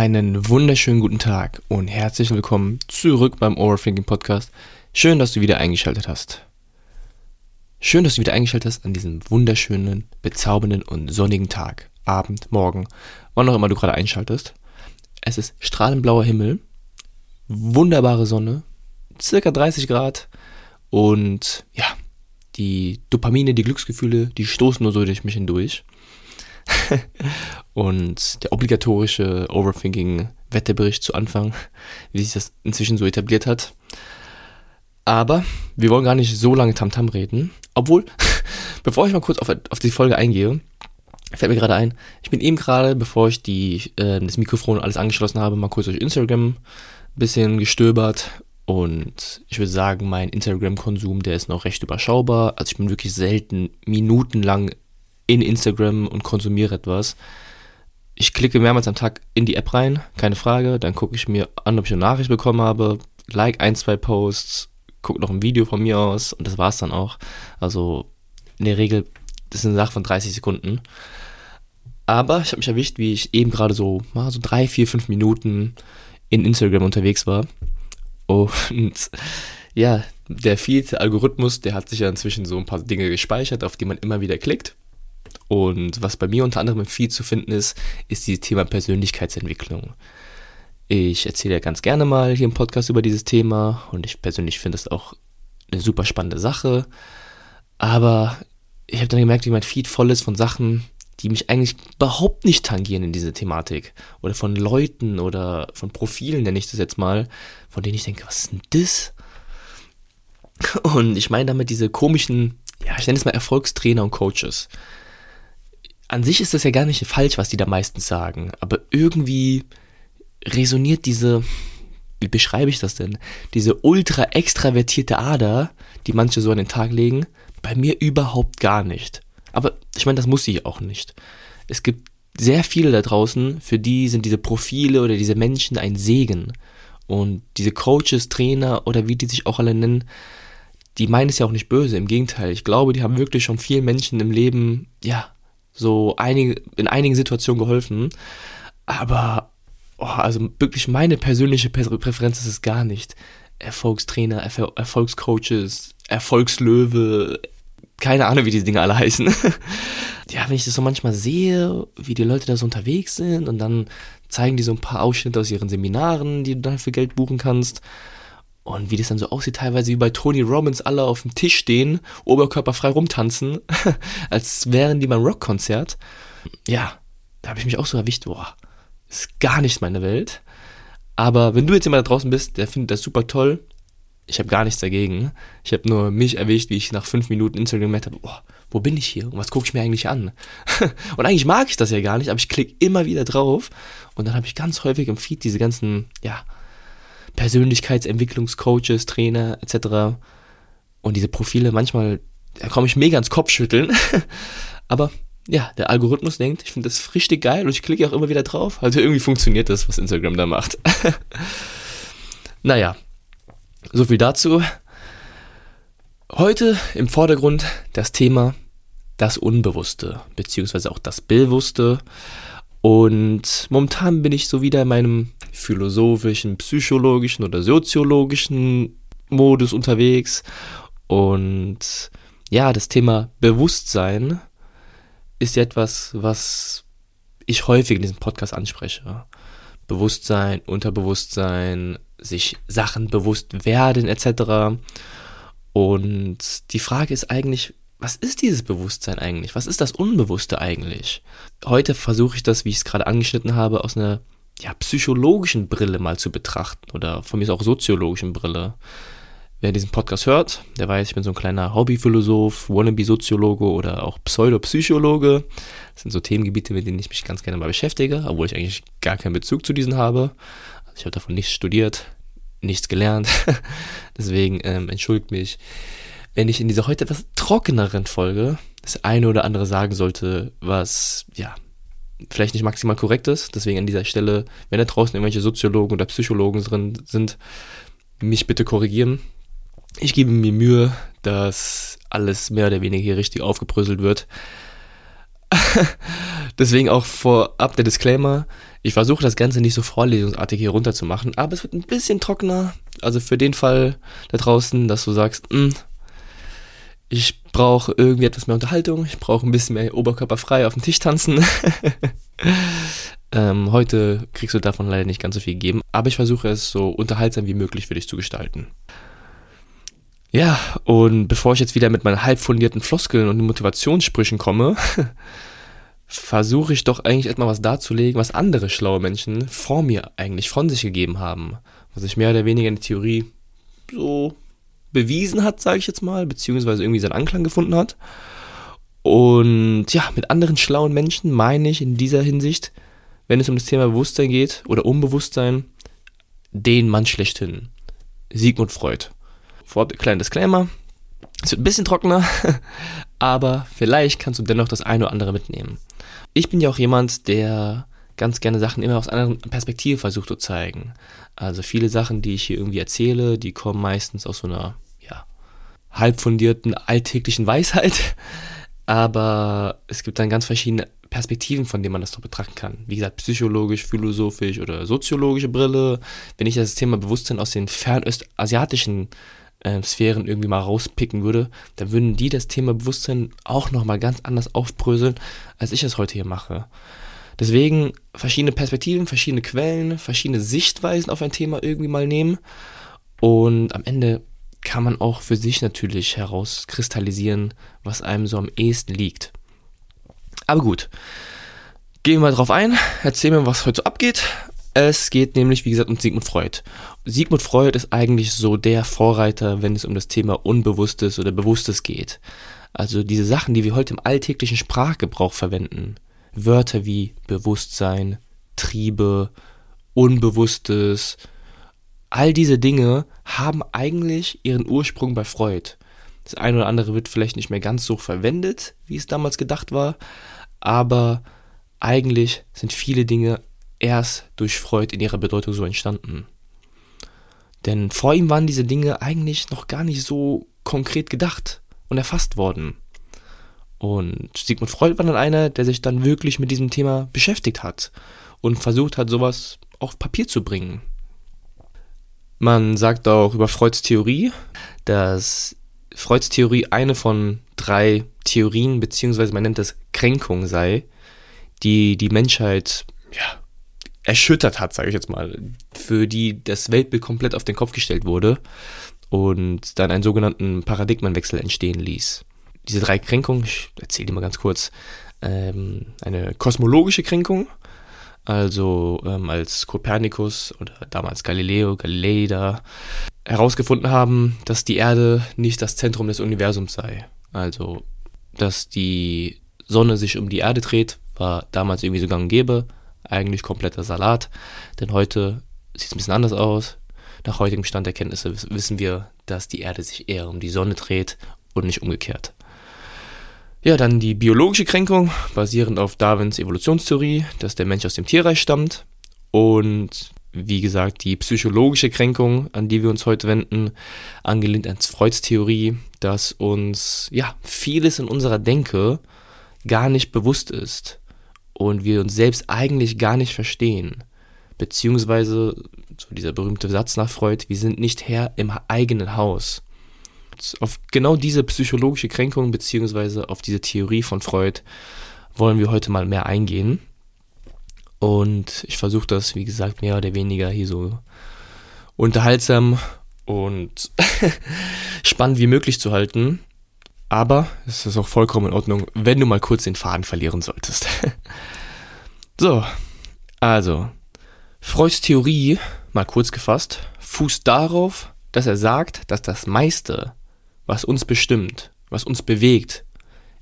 Einen wunderschönen guten Tag und herzlich willkommen zurück beim Overthinking Podcast. Schön, dass du wieder eingeschaltet hast. Schön, dass du wieder eingeschaltet hast an diesem wunderschönen, bezaubernden und sonnigen Tag, Abend, Morgen, wann auch immer du gerade einschaltest. Es ist strahlend blauer Himmel, wunderbare Sonne, circa 30 Grad und ja, die Dopamine, die Glücksgefühle, die stoßen nur so durch mich hindurch. und der obligatorische Overthinking-Wetterbericht zu Anfang, wie sich das inzwischen so etabliert hat. Aber wir wollen gar nicht so lange Tamtam -Tam reden. Obwohl, bevor ich mal kurz auf, auf die Folge eingehe, fällt mir gerade ein, ich bin eben gerade, bevor ich die, äh, das Mikrofon alles angeschlossen habe, mal kurz durch Instagram ein bisschen gestöbert. Und ich würde sagen, mein Instagram-Konsum, der ist noch recht überschaubar. Also ich bin wirklich selten minutenlang in Instagram und konsumiere etwas. Ich klicke mehrmals am Tag in die App rein, keine Frage. Dann gucke ich mir an, ob ich eine Nachricht bekommen habe, like ein, zwei Posts, gucke noch ein Video von mir aus und das war es dann auch. Also in der Regel, das ist eine Sache von 30 Sekunden. Aber ich habe mich erwischt, wie ich eben gerade so, mal so drei, vier, fünf Minuten in Instagram unterwegs war. Und ja, der Feed, Algorithmus, der hat sich ja inzwischen so ein paar Dinge gespeichert, auf die man immer wieder klickt. Und was bei mir unter anderem im Feed zu finden ist, ist dieses Thema Persönlichkeitsentwicklung. Ich erzähle ja ganz gerne mal hier im Podcast über dieses Thema und ich persönlich finde es auch eine super spannende Sache. Aber ich habe dann gemerkt, wie mein Feed voll ist von Sachen, die mich eigentlich überhaupt nicht tangieren in diese Thematik. Oder von Leuten oder von Profilen, nenne ich das jetzt mal, von denen ich denke, was ist denn das? Und ich meine damit diese komischen, ja, ich nenne es mal Erfolgstrainer und Coaches an sich ist das ja gar nicht falsch, was die da meistens sagen, aber irgendwie resoniert diese, wie beschreibe ich das denn, diese ultra extravertierte Ader, die manche so an den Tag legen, bei mir überhaupt gar nicht. Aber ich meine, das muss sie auch nicht. Es gibt sehr viele da draußen, für die sind diese Profile oder diese Menschen ein Segen. Und diese Coaches, Trainer oder wie die sich auch alle nennen, die meinen es ja auch nicht böse. Im Gegenteil, ich glaube, die haben wirklich schon vielen Menschen im Leben, ja, so einige, in einigen Situationen geholfen. Aber, oh, also wirklich meine persönliche Präferenz ist es gar nicht. Erfolgstrainer, Erfol Erfolgscoaches, Erfolgslöwe, keine Ahnung, wie diese Dinge alle heißen. ja, wenn ich das so manchmal sehe, wie die Leute da so unterwegs sind und dann zeigen die so ein paar Ausschnitte aus ihren Seminaren, die du dann für Geld buchen kannst. Und wie das dann so aussieht, teilweise wie bei Tony Robbins alle auf dem Tisch stehen, oberkörperfrei rumtanzen, als wären die beim Rockkonzert. Ja, da habe ich mich auch so erwischt, boah, ist gar nicht meine Welt. Aber wenn du jetzt jemand da draußen bist, der findet das super toll, ich habe gar nichts dagegen. Ich habe nur mich erwischt, wie ich nach fünf Minuten Instagram gemerkt habe, boah, wo bin ich hier und was gucke ich mir eigentlich an? und eigentlich mag ich das ja gar nicht, aber ich klicke immer wieder drauf und dann habe ich ganz häufig im Feed diese ganzen, ja, Persönlichkeitsentwicklungscoaches, Trainer etc. Und diese Profile, manchmal, da komme ich mega ins Kopfschütteln. Aber ja, der Algorithmus denkt, ich finde das richtig geil und ich klicke auch immer wieder drauf. Also irgendwie funktioniert das, was Instagram da macht. naja, so viel dazu. Heute im Vordergrund das Thema das Unbewusste, beziehungsweise auch das Bewusste. Und momentan bin ich so wieder in meinem philosophischen, psychologischen oder soziologischen Modus unterwegs. Und ja, das Thema Bewusstsein ist etwas, was ich häufig in diesem Podcast anspreche. Bewusstsein, Unterbewusstsein, sich Sachen bewusst werden etc. Und die Frage ist eigentlich, was ist dieses Bewusstsein eigentlich? Was ist das Unbewusste eigentlich? Heute versuche ich das, wie ich es gerade angeschnitten habe, aus einer ja, psychologischen Brille mal zu betrachten oder von mir auch soziologischen Brille. Wer diesen Podcast hört, der weiß, ich bin so ein kleiner Hobbyphilosoph, Wannabe-Soziologe oder auch Pseudopsychologe. Das sind so Themengebiete, mit denen ich mich ganz gerne mal beschäftige, obwohl ich eigentlich gar keinen Bezug zu diesen habe. Also ich habe davon nichts studiert, nichts gelernt. Deswegen ähm, entschuldigt mich, wenn ich in dieser heute etwas trockeneren Folge das eine oder andere sagen sollte, was ja vielleicht nicht maximal korrekt ist. Deswegen an dieser Stelle, wenn da draußen irgendwelche Soziologen oder Psychologen drin sind, mich bitte korrigieren. Ich gebe mir Mühe, dass alles mehr oder weniger hier richtig aufgebröselt wird. Deswegen auch vorab der Disclaimer. Ich versuche das Ganze nicht so vorlesungsartig hier runter zu machen, aber es wird ein bisschen trockener. Also für den Fall da draußen, dass du sagst, hm, ich brauche irgendwie etwas mehr Unterhaltung, ich brauche ein bisschen mehr oberkörperfrei auf dem Tisch tanzen. ähm, heute kriegst du davon leider nicht ganz so viel gegeben, aber ich versuche es so unterhaltsam wie möglich für dich zu gestalten. Ja, und bevor ich jetzt wieder mit meinen halb fundierten Floskeln und Motivationssprüchen komme, versuche ich doch eigentlich erstmal was darzulegen, was andere schlaue Menschen vor mir eigentlich von sich gegeben haben. Was sich mehr oder weniger in der Theorie so bewiesen hat, sage ich jetzt mal, beziehungsweise irgendwie seinen Anklang gefunden hat. Und ja, mit anderen schlauen Menschen meine ich in dieser Hinsicht, wenn es um das Thema Bewusstsein geht oder Unbewusstsein, den Mann schlechthin. Sigmund Freud. Vorab kleiner Disclaimer. Es wird ein bisschen trockener, aber vielleicht kannst du dennoch das eine oder andere mitnehmen. Ich bin ja auch jemand, der ganz gerne Sachen immer aus einer anderen Perspektive versucht zu zeigen. Also viele Sachen, die ich hier irgendwie erzähle, die kommen meistens aus so einer, ja, halb fundierten alltäglichen Weisheit. Aber es gibt dann ganz verschiedene Perspektiven, von denen man das doch betrachten kann. Wie gesagt, psychologisch, philosophisch oder soziologische Brille. Wenn ich das Thema Bewusstsein aus den fernöstasiatischen äh, Sphären irgendwie mal rauspicken würde, dann würden die das Thema Bewusstsein auch nochmal ganz anders aufbröseln, als ich es heute hier mache. Deswegen verschiedene Perspektiven, verschiedene Quellen, verschiedene Sichtweisen auf ein Thema irgendwie mal nehmen. Und am Ende kann man auch für sich natürlich herauskristallisieren, was einem so am ehesten liegt. Aber gut, gehen wir mal drauf ein, erzählen wir, was heute so abgeht. Es geht nämlich, wie gesagt, um Sigmund Freud. Sigmund Freud ist eigentlich so der Vorreiter, wenn es um das Thema Unbewusstes oder Bewusstes geht. Also diese Sachen, die wir heute im alltäglichen Sprachgebrauch verwenden. Wörter wie Bewusstsein, Triebe, Unbewusstes, all diese Dinge haben eigentlich ihren Ursprung bei Freud. Das eine oder andere wird vielleicht nicht mehr ganz so verwendet, wie es damals gedacht war, aber eigentlich sind viele Dinge erst durch Freud in ihrer Bedeutung so entstanden. Denn vor ihm waren diese Dinge eigentlich noch gar nicht so konkret gedacht und erfasst worden. Und Sigmund Freud war dann einer, der sich dann wirklich mit diesem Thema beschäftigt hat und versucht hat, sowas auf Papier zu bringen. Man sagt auch über Freuds Theorie, dass Freuds Theorie eine von drei Theorien, beziehungsweise man nennt es Kränkung sei, die die Menschheit ja, erschüttert hat, sage ich jetzt mal, für die das Weltbild komplett auf den Kopf gestellt wurde und dann einen sogenannten Paradigmenwechsel entstehen ließ. Diese drei Kränkungen, ich erzähle die mal ganz kurz, ähm, eine kosmologische Kränkung, also ähm, als Kopernikus oder damals Galileo, Galilei da herausgefunden haben, dass die Erde nicht das Zentrum des Universums sei. Also, dass die Sonne sich um die Erde dreht, war damals irgendwie so gang und gäbe eigentlich kompletter Salat. Denn heute sieht es ein bisschen anders aus. Nach heutigem Stand der Kenntnisse wissen wir, dass die Erde sich eher um die Sonne dreht und nicht umgekehrt. Ja, dann die biologische Kränkung, basierend auf Darwins Evolutionstheorie, dass der Mensch aus dem Tierreich stammt. Und wie gesagt, die psychologische Kränkung, an die wir uns heute wenden, angelehnt an Freuds Theorie, dass uns ja vieles in unserer Denke gar nicht bewusst ist und wir uns selbst eigentlich gar nicht verstehen. Beziehungsweise, so dieser berühmte Satz nach Freud, wir sind nicht Herr im eigenen Haus. Auf genau diese psychologische Kränkung, beziehungsweise auf diese Theorie von Freud, wollen wir heute mal mehr eingehen. Und ich versuche das, wie gesagt, mehr oder weniger hier so unterhaltsam und spannend wie möglich zu halten. Aber es ist auch vollkommen in Ordnung, wenn du mal kurz den Faden verlieren solltest. so, also, Freuds Theorie, mal kurz gefasst, fußt darauf, dass er sagt, dass das meiste, was uns bestimmt, was uns bewegt,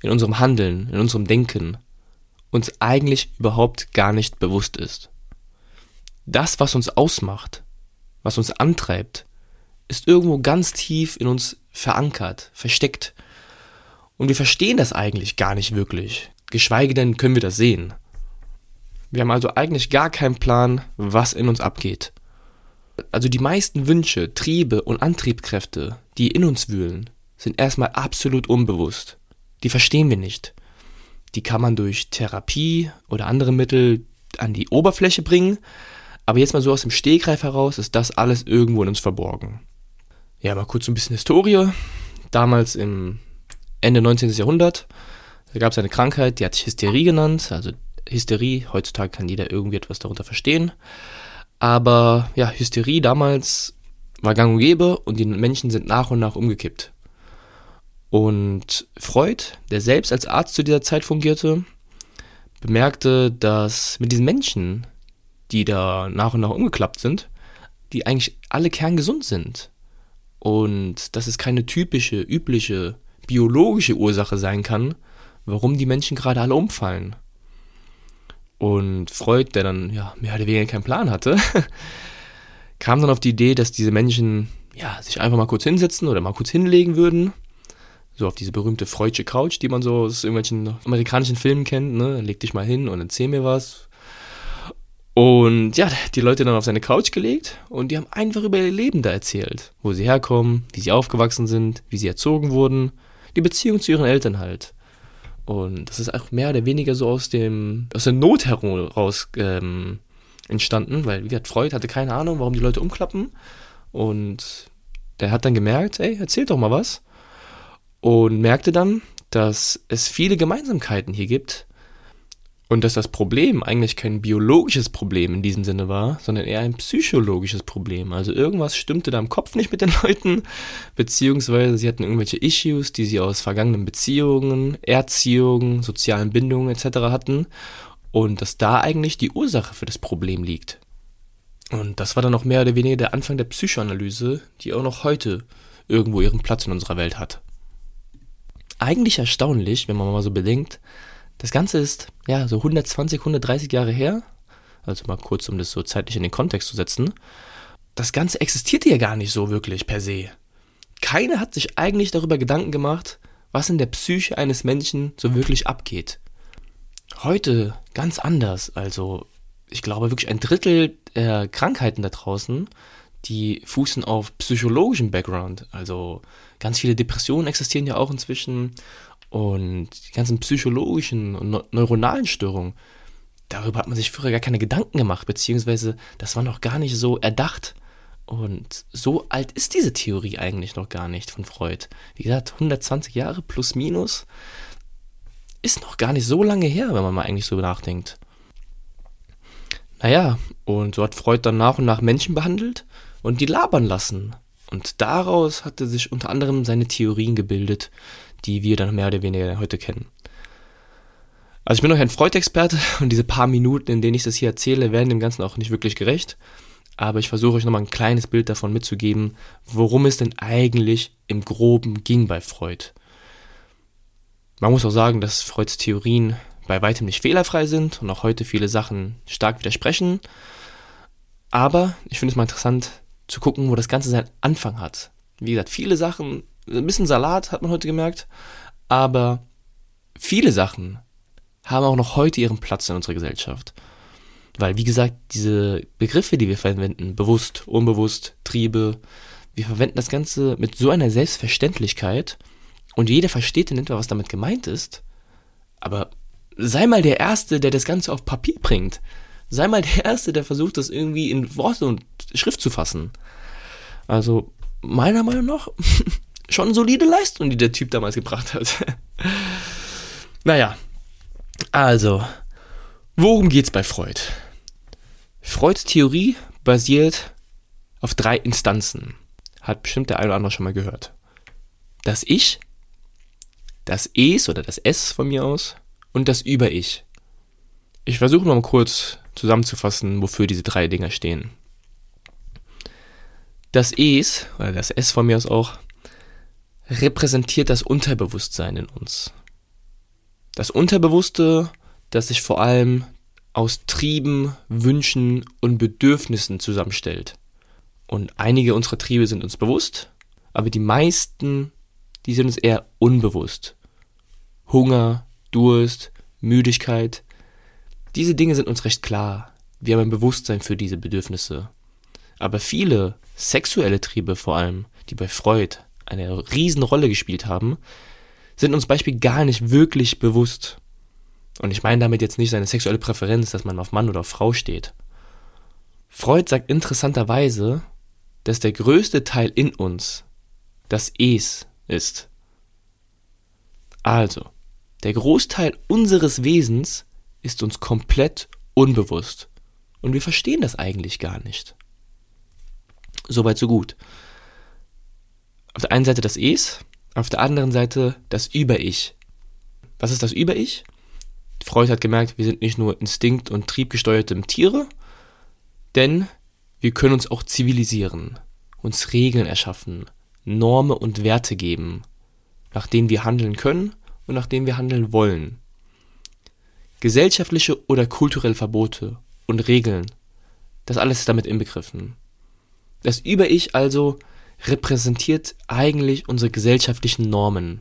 in unserem Handeln, in unserem Denken, uns eigentlich überhaupt gar nicht bewusst ist. Das, was uns ausmacht, was uns antreibt, ist irgendwo ganz tief in uns verankert, versteckt und wir verstehen das eigentlich gar nicht wirklich. Geschweige denn können wir das sehen. Wir haben also eigentlich gar keinen Plan, was in uns abgeht. Also die meisten Wünsche, Triebe und Antriebskräfte, die in uns wühlen, sind erstmal absolut unbewusst. Die verstehen wir nicht. die kann man durch Therapie oder andere Mittel an die Oberfläche bringen. Aber jetzt mal so aus dem Stegreif heraus ist das alles irgendwo in uns verborgen. Ja, mal kurz ein bisschen Historie. Damals im Ende 19. Jahrhundert, da gab es eine Krankheit, die hat sich Hysterie genannt. Also Hysterie, heutzutage kann jeder irgendwie etwas darunter verstehen. Aber ja, Hysterie damals war gang und gäbe und die Menschen sind nach und nach umgekippt. Und Freud, der selbst als Arzt zu dieser Zeit fungierte, bemerkte, dass mit diesen Menschen, die da nach und nach umgeklappt sind, die eigentlich alle kerngesund sind. Und dass es keine typische, übliche, biologische Ursache sein kann, warum die Menschen gerade alle umfallen. Und Freud, der dann ja mehr oder weniger keinen Plan hatte, kam dann auf die Idee, dass diese Menschen ja sich einfach mal kurz hinsetzen oder mal kurz hinlegen würden. So auf diese berühmte Freudsche Couch, die man so aus irgendwelchen amerikanischen Filmen kennt, ne? Leg dich mal hin und erzähl mir was. Und ja, die Leute dann auf seine Couch gelegt und die haben einfach über ihr Leben da erzählt. Wo sie herkommen, wie sie aufgewachsen sind, wie sie erzogen wurden, die Beziehung zu ihren Eltern halt. Und das ist auch mehr oder weniger so aus dem, aus der Not heraus ähm, entstanden, weil, wie gesagt, Freud hatte keine Ahnung, warum die Leute umklappen. Und der hat dann gemerkt, ey, erzähl doch mal was. Und merkte dann, dass es viele Gemeinsamkeiten hier gibt und dass das Problem eigentlich kein biologisches Problem in diesem Sinne war, sondern eher ein psychologisches Problem. Also irgendwas stimmte da im Kopf nicht mit den Leuten, beziehungsweise sie hatten irgendwelche Issues, die sie aus vergangenen Beziehungen, Erziehungen, sozialen Bindungen etc. hatten. Und dass da eigentlich die Ursache für das Problem liegt. Und das war dann auch mehr oder weniger der Anfang der Psychoanalyse, die auch noch heute irgendwo ihren Platz in unserer Welt hat. Eigentlich erstaunlich, wenn man mal so bedenkt, das Ganze ist ja so 120, 130 Jahre her. Also mal kurz, um das so zeitlich in den Kontext zu setzen. Das Ganze existierte ja gar nicht so wirklich per se. Keiner hat sich eigentlich darüber Gedanken gemacht, was in der Psyche eines Menschen so wirklich abgeht. Heute ganz anders. Also ich glaube wirklich ein Drittel der Krankheiten da draußen, die fußen auf psychologischem Background. Also ganz viele Depressionen existieren ja auch inzwischen und die ganzen psychologischen und neuronalen Störungen, darüber hat man sich früher gar keine Gedanken gemacht, beziehungsweise das war noch gar nicht so erdacht. Und so alt ist diese Theorie eigentlich noch gar nicht von Freud. Wie gesagt, 120 Jahre plus minus ist noch gar nicht so lange her, wenn man mal eigentlich so nachdenkt. Naja, und so hat Freud dann nach und nach Menschen behandelt und die labern lassen. Und daraus hatte sich unter anderem seine Theorien gebildet, die wir dann mehr oder weniger heute kennen. Also ich bin noch ein Freud-Experte und diese paar Minuten, in denen ich das hier erzähle, werden dem Ganzen auch nicht wirklich gerecht. Aber ich versuche euch nochmal ein kleines Bild davon mitzugeben, worum es denn eigentlich im Groben ging bei Freud. Man muss auch sagen, dass Freuds Theorien bei weitem nicht fehlerfrei sind und auch heute viele Sachen stark widersprechen. Aber ich finde es mal interessant zu gucken, wo das Ganze seinen Anfang hat. Wie gesagt, viele Sachen ein bisschen Salat hat man heute gemerkt, aber viele Sachen haben auch noch heute ihren Platz in unserer Gesellschaft. Weil, wie gesagt, diese Begriffe, die wir verwenden, bewusst, unbewusst, Triebe, wir verwenden das Ganze mit so einer Selbstverständlichkeit und jeder versteht in etwa, was damit gemeint ist. Aber sei mal der Erste, der das Ganze auf Papier bringt. Sei mal der Erste, der versucht, das irgendwie in Worte und Schrift zu fassen. Also, meiner Meinung nach schon solide Leistung, die der Typ damals gebracht hat. naja, also, worum geht's bei Freud? Freuds Theorie basiert auf drei Instanzen. Hat bestimmt der eine oder andere schon mal gehört. Das Ich, das Es oder das S von mir aus und das Über-Ich. Ich versuche noch mal kurz zusammenzufassen, wofür diese drei Dinger stehen. Das Es, oder das S von mir aus auch, repräsentiert das Unterbewusstsein in uns. Das Unterbewusste, das sich vor allem aus Trieben, Wünschen und Bedürfnissen zusammenstellt. Und einige unserer Triebe sind uns bewusst, aber die meisten, die sind uns eher unbewusst. Hunger, Durst, Müdigkeit, diese Dinge sind uns recht klar. Wir haben ein Bewusstsein für diese Bedürfnisse. Aber viele sexuelle Triebe vor allem, die bei Freud eine Riesenrolle gespielt haben, sind uns Beispiel gar nicht wirklich bewusst. Und ich meine damit jetzt nicht seine sexuelle Präferenz, dass man auf Mann oder auf Frau steht. Freud sagt interessanterweise, dass der größte Teil in uns das Es ist. Also, der Großteil unseres Wesens ist uns komplett unbewusst. Und wir verstehen das eigentlich gar nicht. Soweit, so gut. Auf der einen Seite das Es, auf der anderen Seite das Über-Ich. Was ist das Über-Ich? Freud hat gemerkt, wir sind nicht nur instinkt- und triebgesteuerte Tiere, denn wir können uns auch zivilisieren, uns Regeln erschaffen, Normen und Werte geben, nach denen wir handeln können und nach denen wir handeln wollen. Gesellschaftliche oder kulturelle Verbote und Regeln, das alles ist damit inbegriffen. Das Über-Ich also repräsentiert eigentlich unsere gesellschaftlichen Normen.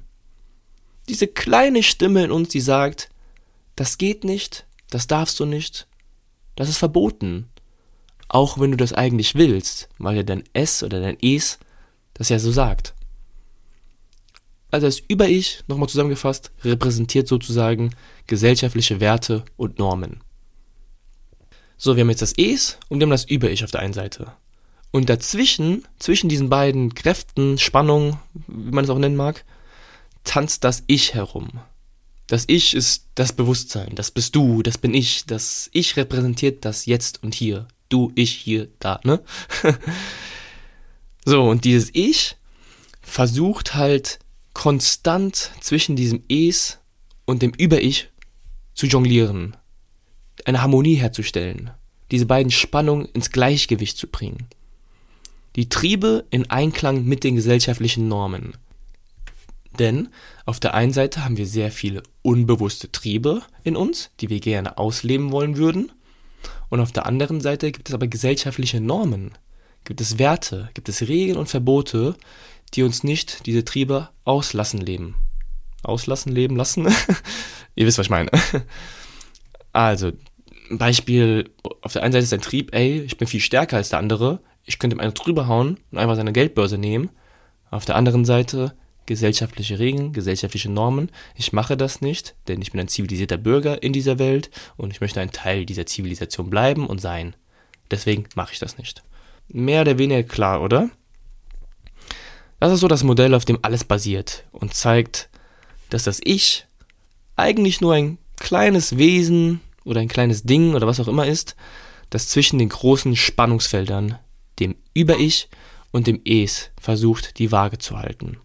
Diese kleine Stimme in uns, die sagt, das geht nicht, das darfst du nicht, das ist verboten. Auch wenn du das eigentlich willst, weil ja dein S oder dein Es das ja so sagt. Also das Über-Ich, nochmal zusammengefasst, repräsentiert sozusagen gesellschaftliche Werte und Normen. So, wir haben jetzt das Es und wir haben das Über-Ich auf der einen Seite. Und dazwischen, zwischen diesen beiden Kräften, Spannung, wie man es auch nennen mag, tanzt das Ich herum. Das Ich ist das Bewusstsein, das bist du, das bin ich, das Ich repräsentiert das Jetzt und Hier. Du, ich, hier, da, ne? so, und dieses Ich versucht halt konstant zwischen diesem Es und dem Über-Ich zu jonglieren, eine Harmonie herzustellen, diese beiden Spannungen ins Gleichgewicht zu bringen. Die Triebe in Einklang mit den gesellschaftlichen Normen. Denn auf der einen Seite haben wir sehr viele unbewusste Triebe in uns, die wir gerne ausleben wollen würden. Und auf der anderen Seite gibt es aber gesellschaftliche Normen, gibt es Werte, gibt es Regeln und Verbote, die uns nicht diese Triebe auslassen leben. Auslassen, leben lassen? Ihr wisst, was ich meine. also, Beispiel, auf der einen Seite ist ein Trieb, ey, ich bin viel stärker als der andere, ich könnte ihm einen drüber hauen und einfach seine Geldbörse nehmen. Auf der anderen Seite gesellschaftliche Regeln, gesellschaftliche Normen. Ich mache das nicht, denn ich bin ein zivilisierter Bürger in dieser Welt und ich möchte ein Teil dieser Zivilisation bleiben und sein. Deswegen mache ich das nicht. Mehr oder weniger klar, oder? Das ist so das Modell, auf dem alles basiert und zeigt, dass das Ich eigentlich nur ein kleines Wesen oder ein kleines Ding oder was auch immer ist, das zwischen den großen Spannungsfeldern, dem Über-Ich und dem Es, versucht, die Waage zu halten.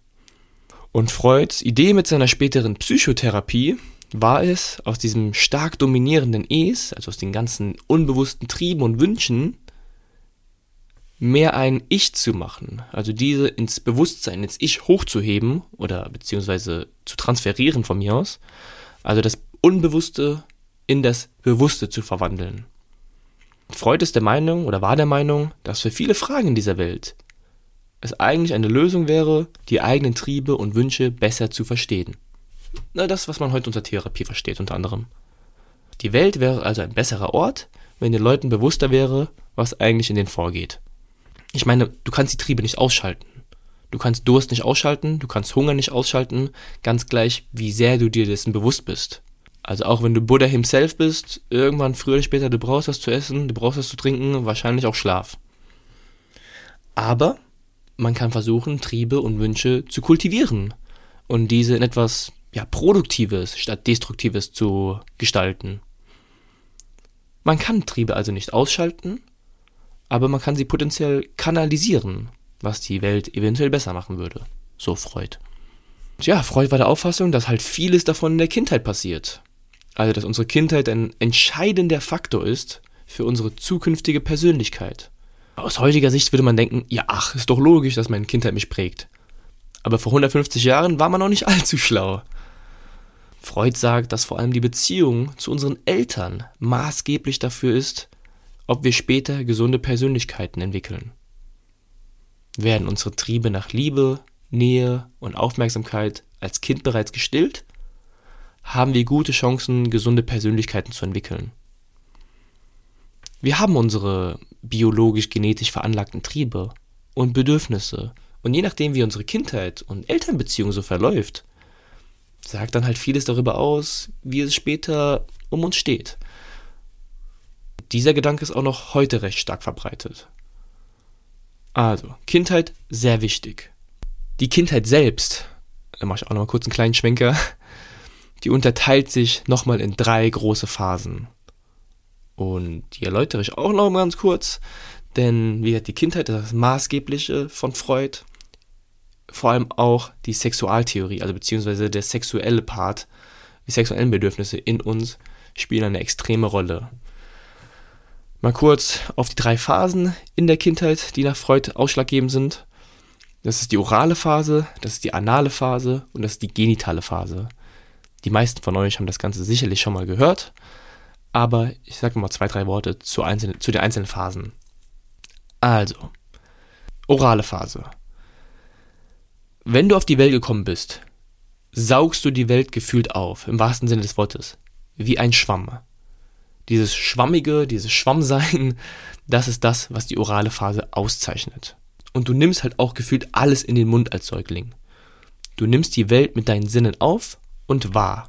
Und Freuds Idee mit seiner späteren Psychotherapie war es, aus diesem stark dominierenden Es, also aus den ganzen unbewussten Trieben und Wünschen, mehr ein Ich zu machen, also diese ins Bewusstsein, ins Ich hochzuheben oder beziehungsweise zu transferieren von mir aus, also das Unbewusste in das Bewusste zu verwandeln. Freud ist der Meinung oder war der Meinung, dass für viele Fragen in dieser Welt es eigentlich eine Lösung wäre, die eigenen Triebe und Wünsche besser zu verstehen. Na, das, was man heute unter Therapie versteht, unter anderem. Die Welt wäre also ein besserer Ort, wenn den Leuten bewusster wäre, was eigentlich in denen vorgeht. Ich meine, du kannst die Triebe nicht ausschalten. Du kannst Durst nicht ausschalten, du kannst Hunger nicht ausschalten, ganz gleich, wie sehr du dir dessen bewusst bist. Also auch wenn du Buddha himself bist, irgendwann früher oder später, du brauchst was zu essen, du brauchst was zu trinken, wahrscheinlich auch Schlaf. Aber man kann versuchen, Triebe und Wünsche zu kultivieren und diese in etwas ja, Produktives statt Destruktives zu gestalten. Man kann Triebe also nicht ausschalten, aber man kann sie potenziell kanalisieren, was die Welt eventuell besser machen würde. So Freud. Tja, Freud war der Auffassung, dass halt vieles davon in der Kindheit passiert. Also, dass unsere Kindheit ein entscheidender Faktor ist für unsere zukünftige Persönlichkeit. Aus heutiger Sicht würde man denken, ja, ach, ist doch logisch, dass meine Kindheit mich prägt. Aber vor 150 Jahren war man noch nicht allzu schlau. Freud sagt, dass vor allem die Beziehung zu unseren Eltern maßgeblich dafür ist, ob wir später gesunde Persönlichkeiten entwickeln. Werden unsere Triebe nach Liebe, Nähe und Aufmerksamkeit als Kind bereits gestillt, haben wir gute Chancen, gesunde Persönlichkeiten zu entwickeln. Wir haben unsere biologisch-genetisch veranlagten Triebe und Bedürfnisse und je nachdem, wie unsere Kindheit und Elternbeziehung so verläuft, sagt dann halt vieles darüber aus, wie es später um uns steht. Dieser Gedanke ist auch noch heute recht stark verbreitet. Also, Kindheit sehr wichtig. Die Kindheit selbst, da mache ich auch noch mal kurz einen kleinen Schwenker, die unterteilt sich nochmal in drei große Phasen. Und die erläutere ich auch noch mal ganz kurz, denn wie hat die Kindheit das Maßgebliche von Freud, vor allem auch die Sexualtheorie, also beziehungsweise der sexuelle Part, die sexuellen Bedürfnisse in uns spielen eine extreme Rolle. Mal kurz auf die drei Phasen in der Kindheit, die nach Freud ausschlaggebend sind. Das ist die orale Phase, das ist die anale Phase und das ist die genitale Phase. Die meisten von euch haben das Ganze sicherlich schon mal gehört, aber ich sage mal zwei, drei Worte zu, einzelnen, zu den einzelnen Phasen. Also, orale Phase. Wenn du auf die Welt gekommen bist, saugst du die Welt gefühlt auf, im wahrsten Sinne des Wortes, wie ein Schwamm. Dieses Schwammige, dieses Schwammsein, das ist das, was die orale Phase auszeichnet. Und du nimmst halt auch gefühlt alles in den Mund als Säugling. Du nimmst die Welt mit deinen Sinnen auf und wahr.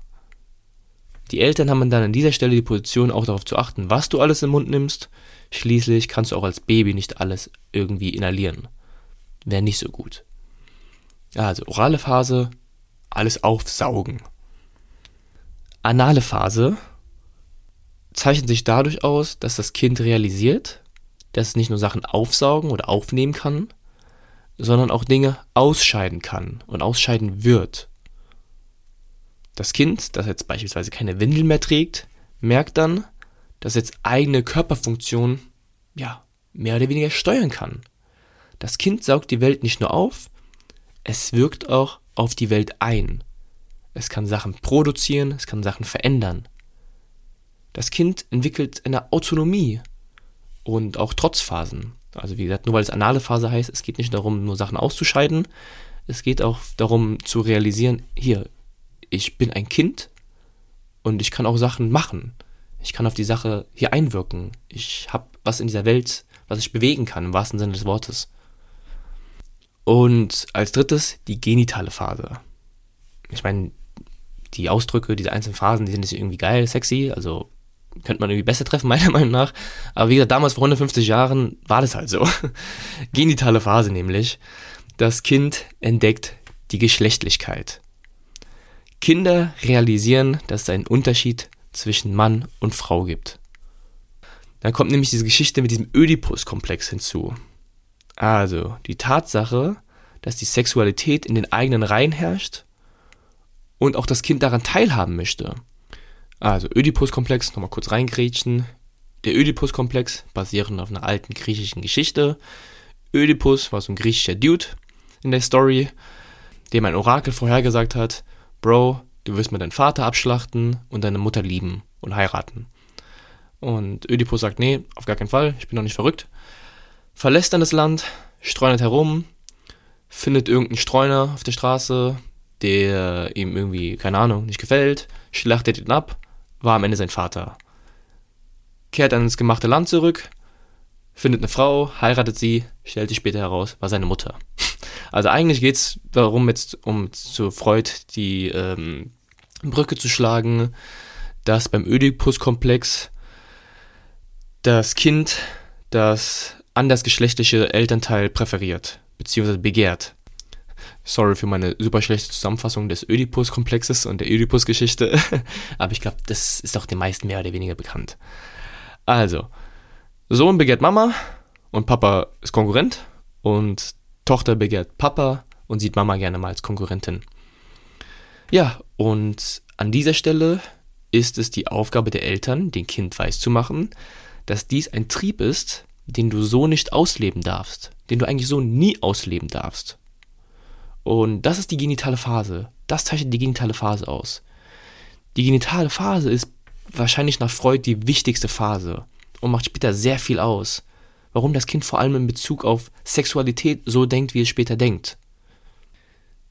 Die Eltern haben dann an dieser Stelle die Position, auch darauf zu achten, was du alles im Mund nimmst. Schließlich kannst du auch als Baby nicht alles irgendwie inhalieren. Wäre nicht so gut. Also orale Phase, alles aufsaugen. Anale Phase zeichnet sich dadurch aus, dass das Kind realisiert, dass es nicht nur Sachen aufsaugen oder aufnehmen kann, sondern auch Dinge ausscheiden kann und ausscheiden wird. Das Kind, das jetzt beispielsweise keine Windel mehr trägt, merkt dann, dass jetzt eigene Körperfunktionen, ja, mehr oder weniger steuern kann. Das Kind saugt die Welt nicht nur auf, es wirkt auch auf die Welt ein. Es kann Sachen produzieren, es kann Sachen verändern. Das Kind entwickelt eine Autonomie und auch Trotzphasen. Also wie gesagt, nur weil es anale Phase heißt, es geht nicht darum, nur Sachen auszuscheiden, es geht auch darum zu realisieren, hier, ich bin ein Kind und ich kann auch Sachen machen. Ich kann auf die Sache hier einwirken. Ich habe was in dieser Welt, was ich bewegen kann, im wahrsten Sinne des Wortes. Und als drittes die genitale Phase. Ich meine, die Ausdrücke, diese einzelnen Phasen, die sind jetzt irgendwie geil, sexy, also könnte man irgendwie besser treffen, meiner Meinung nach. Aber wie gesagt, damals vor 150 Jahren war das halt so. Genitale Phase nämlich. Das Kind entdeckt die Geschlechtlichkeit. Kinder realisieren, dass es einen Unterschied zwischen Mann und Frau gibt. Dann kommt nämlich diese Geschichte mit diesem Ödipus-Komplex hinzu. Also die Tatsache, dass die Sexualität in den eigenen Reihen herrscht und auch das Kind daran teilhaben möchte. Also Ödipus-Komplex, nochmal kurz reingrätschen. Der Ödipus-Komplex basierend auf einer alten griechischen Geschichte. Ödipus war so ein griechischer Dude in der Story, dem ein Orakel vorhergesagt hat, Bro, du wirst mir deinen Vater abschlachten und deine Mutter lieben und heiraten. Und Ödipus sagt, nee, auf gar keinen Fall, ich bin doch nicht verrückt verlässt dann das Land, streunert herum, findet irgendeinen Streuner auf der Straße, der ihm irgendwie, keine Ahnung, nicht gefällt, schlachtet ihn ab, war am Ende sein Vater. Kehrt dann ins gemachte Land zurück, findet eine Frau, heiratet sie, stellt sich später heraus, war seine Mutter. Also eigentlich geht es darum, jetzt um zu Freud die ähm, Brücke zu schlagen, dass beim Ödipus-Komplex das Kind das andersgeschlechtliche Elternteil präferiert bzw. begehrt. Sorry für meine super schlechte Zusammenfassung des Ödipus-Komplexes und der Ödipus-Geschichte, aber ich glaube, das ist auch den meisten mehr oder weniger bekannt. Also, Sohn begehrt Mama und Papa ist Konkurrent und Tochter begehrt Papa und sieht Mama gerne mal als Konkurrentin. Ja, und an dieser Stelle ist es die Aufgabe der Eltern, dem Kind weiszumachen, dass dies ein Trieb ist, den du so nicht ausleben darfst, den du eigentlich so nie ausleben darfst. Und das ist die genitale Phase. Das zeichnet die genitale Phase aus. Die genitale Phase ist wahrscheinlich nach Freud die wichtigste Phase und macht später sehr viel aus. Warum das Kind vor allem in Bezug auf Sexualität so denkt, wie es später denkt.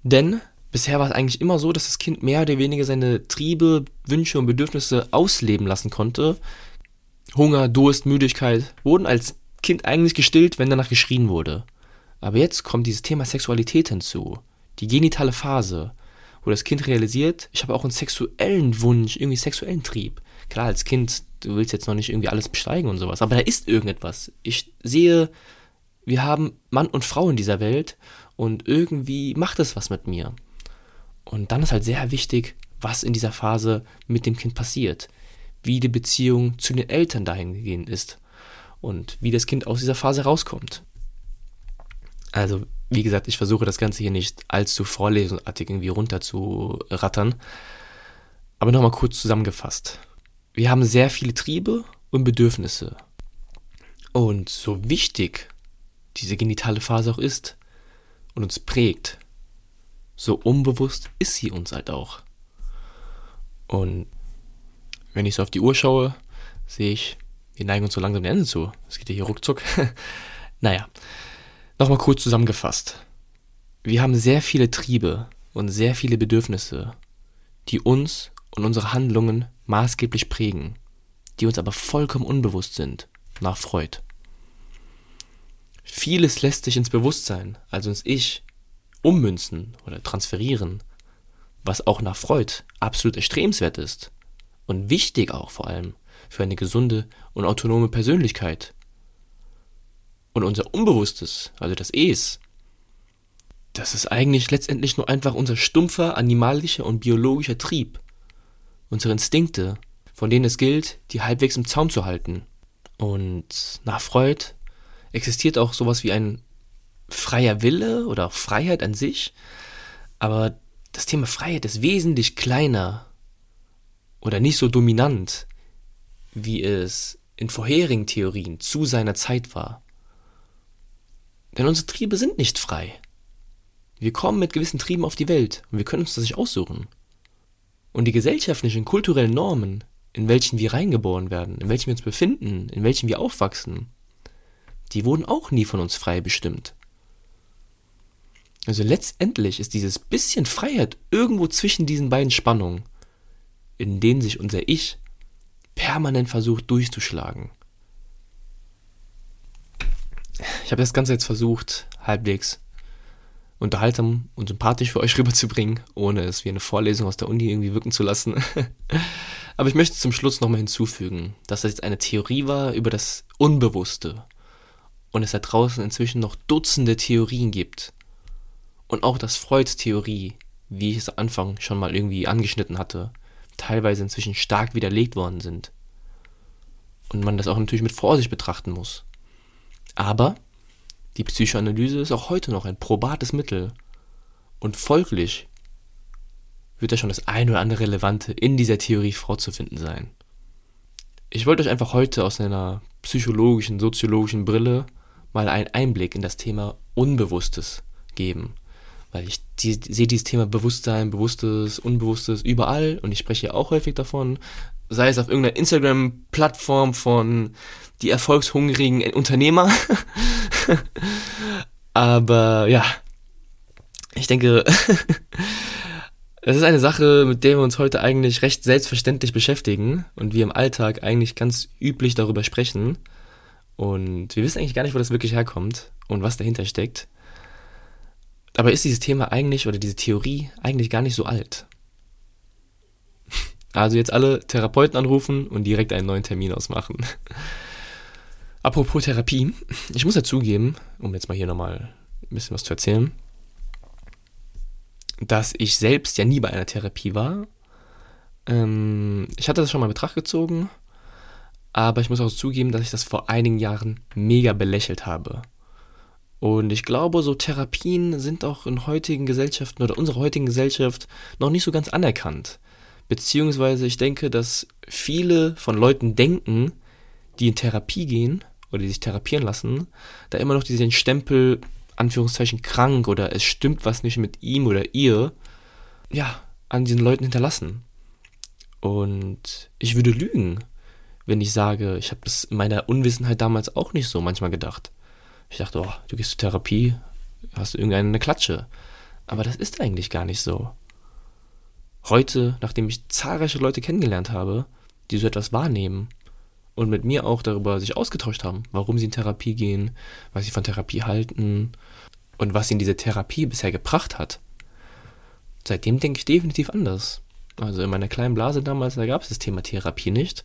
Denn bisher war es eigentlich immer so, dass das Kind mehr oder weniger seine Triebe, Wünsche und Bedürfnisse ausleben lassen konnte. Hunger, Durst, Müdigkeit wurden als Kind eigentlich gestillt, wenn danach geschrien wurde. Aber jetzt kommt dieses Thema Sexualität hinzu, die genitale Phase. wo das Kind realisiert, ich habe auch einen sexuellen Wunsch, irgendwie sexuellen Trieb. Klar, als Kind, du willst jetzt noch nicht irgendwie alles besteigen und sowas, aber da ist irgendetwas. Ich sehe, wir haben Mann und Frau in dieser Welt und irgendwie macht es was mit mir. Und dann ist halt sehr wichtig, was in dieser Phase mit dem Kind passiert, wie die Beziehung zu den Eltern dahingehend ist und wie das Kind aus dieser Phase rauskommt. Also, wie gesagt, ich versuche das Ganze hier nicht allzu vorlesungsartig irgendwie runterzurattern. Aber nochmal kurz zusammengefasst. Wir haben sehr viele Triebe und Bedürfnisse. Und so wichtig diese genitale Phase auch ist und uns prägt, so unbewusst ist sie uns halt auch. Und wenn ich so auf die Uhr schaue, sehe ich, wir neigen uns so langsam dem Ende zu. Es geht ja hier ruckzuck. naja, Nochmal kurz zusammengefasst. Wir haben sehr viele Triebe und sehr viele Bedürfnisse, die uns und unsere Handlungen maßgeblich prägen, die uns aber vollkommen unbewusst sind, nach Freud. Vieles lässt sich ins Bewusstsein, also ins Ich, ummünzen oder transferieren, was auch nach Freud absolut erstrebenswert ist und wichtig auch vor allem für eine gesunde und autonome Persönlichkeit und unser Unbewusstes, also das Es, das ist eigentlich letztendlich nur einfach unser stumpfer animalischer und biologischer Trieb. Unsere Instinkte, von denen es gilt, die halbwegs im Zaum zu halten. Und nach Freud existiert auch sowas wie ein freier Wille oder auch Freiheit an sich. Aber das Thema Freiheit ist wesentlich kleiner oder nicht so dominant, wie es in vorherigen Theorien zu seiner Zeit war. Denn unsere Triebe sind nicht frei. Wir kommen mit gewissen Trieben auf die Welt und wir können uns das nicht aussuchen. Und die gesellschaftlichen, kulturellen Normen, in welchen wir reingeboren werden, in welchen wir uns befinden, in welchen wir aufwachsen, die wurden auch nie von uns frei bestimmt. Also letztendlich ist dieses bisschen Freiheit irgendwo zwischen diesen beiden Spannungen, in denen sich unser Ich permanent versucht durchzuschlagen. Ich habe das Ganze jetzt versucht, halbwegs unterhaltsam und sympathisch für euch rüberzubringen, ohne es wie eine Vorlesung aus der Uni irgendwie wirken zu lassen. Aber ich möchte zum Schluss nochmal hinzufügen, dass das jetzt eine Theorie war über das Unbewusste und es da draußen inzwischen noch Dutzende Theorien gibt. Und auch, dass Freuds Theorie, wie ich es am Anfang schon mal irgendwie angeschnitten hatte, teilweise inzwischen stark widerlegt worden sind. Und man das auch natürlich mit Vorsicht betrachten muss. Aber die Psychoanalyse ist auch heute noch ein probates Mittel und folglich wird da schon das ein oder andere Relevante in dieser Theorie vorzufinden sein. Ich wollte euch einfach heute aus einer psychologischen, soziologischen Brille mal einen Einblick in das Thema Unbewusstes geben. Weil ich die, sehe dieses Thema Bewusstsein, Bewusstes, Unbewusstes überall und ich spreche ja auch häufig davon, sei es auf irgendeiner Instagram-Plattform von die erfolgshungrigen Unternehmer. Aber ja, ich denke, es ist eine Sache, mit der wir uns heute eigentlich recht selbstverständlich beschäftigen und wir im Alltag eigentlich ganz üblich darüber sprechen. Und wir wissen eigentlich gar nicht, wo das wirklich herkommt und was dahinter steckt. Aber ist dieses Thema eigentlich oder diese Theorie eigentlich gar nicht so alt? Also jetzt alle Therapeuten anrufen und direkt einen neuen Termin ausmachen. Apropos Therapie, ich muss dazugeben, um jetzt mal hier nochmal ein bisschen was zu erzählen, dass ich selbst ja nie bei einer Therapie war. Ähm, ich hatte das schon mal in Betracht gezogen, aber ich muss auch zugeben, dass ich das vor einigen Jahren mega belächelt habe. Und ich glaube, so Therapien sind auch in heutigen Gesellschaften oder unserer heutigen Gesellschaft noch nicht so ganz anerkannt. Beziehungsweise ich denke, dass viele von Leuten denken, die in Therapie gehen oder die sich therapieren lassen, da immer noch diesen Stempel, Anführungszeichen, krank oder es stimmt was nicht mit ihm oder ihr, ja, an diesen Leuten hinterlassen. Und ich würde lügen, wenn ich sage, ich habe das in meiner Unwissenheit damals auch nicht so manchmal gedacht. Ich dachte, oh, du gehst zur Therapie, hast du irgendeine Klatsche. Aber das ist eigentlich gar nicht so. Heute, nachdem ich zahlreiche Leute kennengelernt habe, die so etwas wahrnehmen und mit mir auch darüber sich ausgetauscht haben, warum sie in Therapie gehen, was sie von Therapie halten und was ihnen diese Therapie bisher gebracht hat, seitdem denke ich definitiv anders. Also in meiner kleinen Blase damals, da gab es das Thema Therapie nicht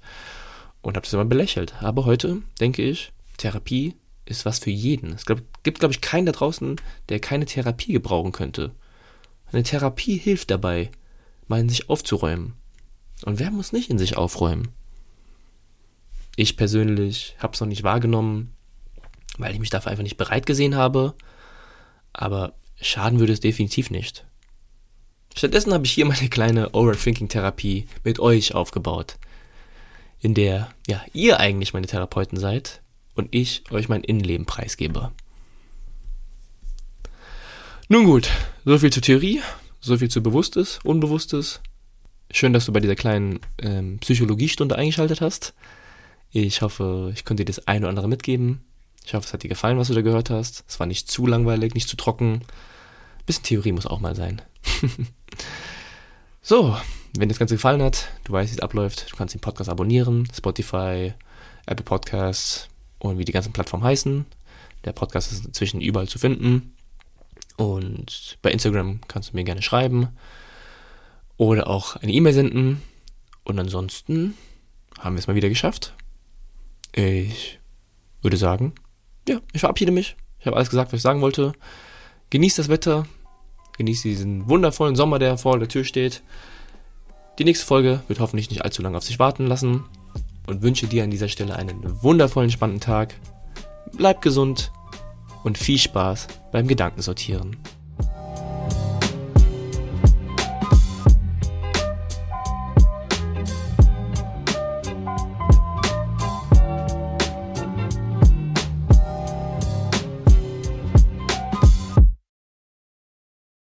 und habe das immer belächelt. Aber heute denke ich, Therapie ist was für jeden. Es gibt, glaube ich, keinen da draußen, der keine Therapie gebrauchen könnte. Eine Therapie hilft dabei, mal in sich aufzuräumen. Und wer muss nicht in sich aufräumen? Ich persönlich habe es noch nicht wahrgenommen, weil ich mich dafür einfach nicht bereit gesehen habe. Aber schaden würde es definitiv nicht. Stattdessen habe ich hier meine kleine Overthinking-Therapie mit euch aufgebaut, in der ja ihr eigentlich meine Therapeuten seid und ich euch mein Innenleben preisgebe. Nun gut, so viel zur Theorie, so viel zu Bewusstes, Unbewusstes. Schön, dass du bei dieser kleinen ähm, Psychologiestunde eingeschaltet hast. Ich hoffe, ich konnte dir das eine oder andere mitgeben. Ich hoffe, es hat dir gefallen, was du da gehört hast. Es war nicht zu langweilig, nicht zu trocken. Ein bisschen Theorie muss auch mal sein. so, wenn dir das Ganze gefallen hat, du weißt, wie es abläuft, du kannst den Podcast abonnieren, Spotify, Apple Podcasts und wie die ganzen Plattformen heißen. Der Podcast ist inzwischen überall zu finden. Und bei Instagram kannst du mir gerne schreiben oder auch eine E-Mail senden. Und ansonsten haben wir es mal wieder geschafft. Ich würde sagen, ja, ich verabschiede mich. Ich habe alles gesagt, was ich sagen wollte. Genießt das Wetter. Genießt diesen wundervollen Sommer, der vor der Tür steht. Die nächste Folge wird hoffentlich nicht allzu lange auf sich warten lassen. Und wünsche dir an dieser Stelle einen wundervollen, spannenden Tag. Bleib gesund und viel Spaß beim Gedankensortieren.